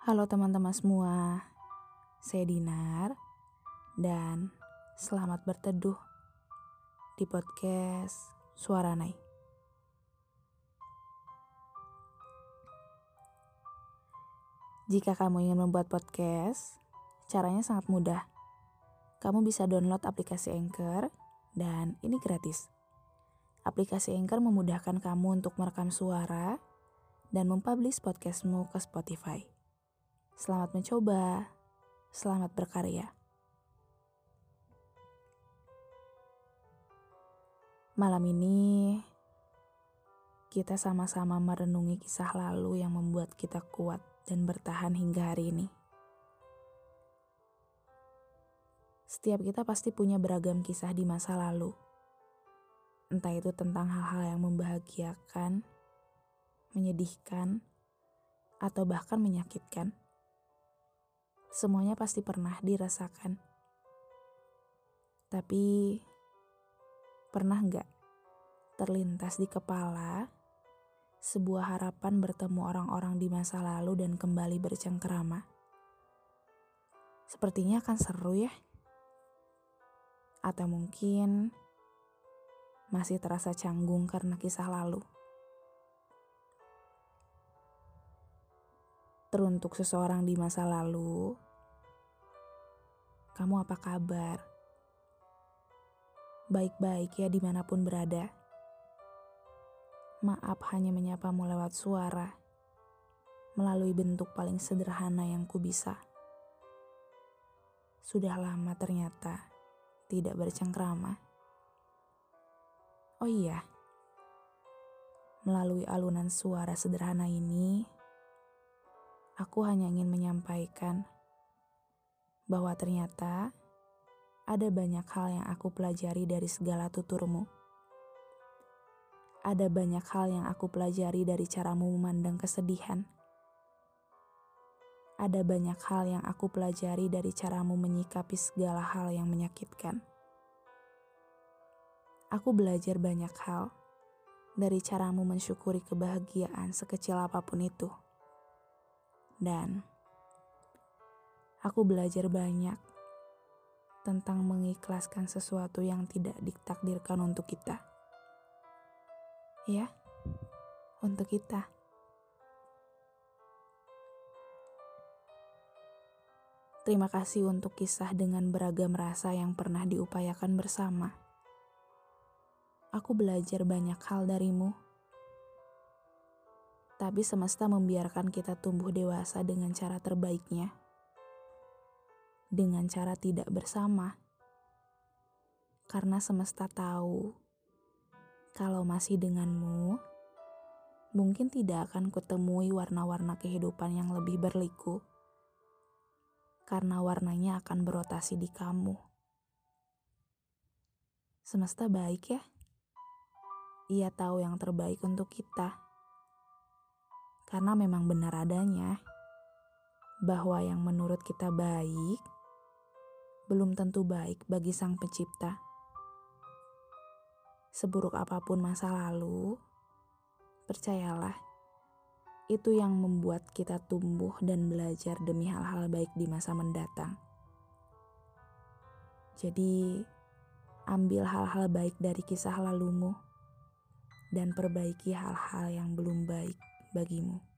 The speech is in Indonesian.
Halo teman-teman semua, saya Dinar dan selamat berteduh di podcast Suara Nai. Jika kamu ingin membuat podcast, caranya sangat mudah. Kamu bisa download aplikasi Anchor dan ini gratis. Aplikasi Anchor memudahkan kamu untuk merekam suara dan mempublish podcastmu ke Spotify. Selamat mencoba, selamat berkarya. Malam ini kita sama-sama merenungi kisah lalu yang membuat kita kuat dan bertahan hingga hari ini. Setiap kita pasti punya beragam kisah di masa lalu. Entah itu tentang hal-hal yang membahagiakan, menyedihkan, atau bahkan menyakitkan. Semuanya pasti pernah dirasakan. Tapi, pernah nggak terlintas di kepala sebuah harapan bertemu orang-orang di masa lalu dan kembali bercengkerama? Sepertinya akan seru ya. Atau mungkin masih terasa canggung karena kisah lalu. Teruntuk seseorang di masa lalu, kamu apa kabar? Baik-baik ya di mana pun berada. Maaf hanya menyapamu lewat suara, melalui bentuk paling sederhana yang ku bisa. Sudah lama ternyata tidak bercengkrama. Oh iya, melalui alunan suara sederhana ini, aku hanya ingin menyampaikan bahwa ternyata ada banyak hal yang aku pelajari dari segala tuturmu. Ada banyak hal yang aku pelajari dari caramu memandang kesedihan. Ada banyak hal yang aku pelajari dari caramu menyikapi segala hal yang menyakitkan. Aku belajar banyak hal dari caramu mensyukuri kebahagiaan sekecil apa pun itu. Dan aku belajar banyak tentang mengikhlaskan sesuatu yang tidak ditakdirkan untuk kita. Ya, untuk kita. Terima kasih untuk kisah dengan beragam rasa yang pernah diupayakan bersama. Aku belajar banyak hal darimu tapi semesta membiarkan kita tumbuh dewasa dengan cara terbaiknya, dengan cara tidak bersama, karena semesta tahu kalau masih denganmu, mungkin tidak akan kutemui warna-warna kehidupan yang lebih berliku, karena warnanya akan berotasi di kamu. Semesta baik ya. Ia tahu yang terbaik untuk kita karena memang benar adanya bahwa yang menurut kita baik belum tentu baik bagi Sang Pencipta. Seburuk apa pun masa lalu, percayalah, itu yang membuat kita tumbuh dan belajar demi hal-hal baik di masa mendatang. Jadi, ambil hal-hal baik dari kisah lalumu dan perbaiki hal-hal yang belum baik bagimu.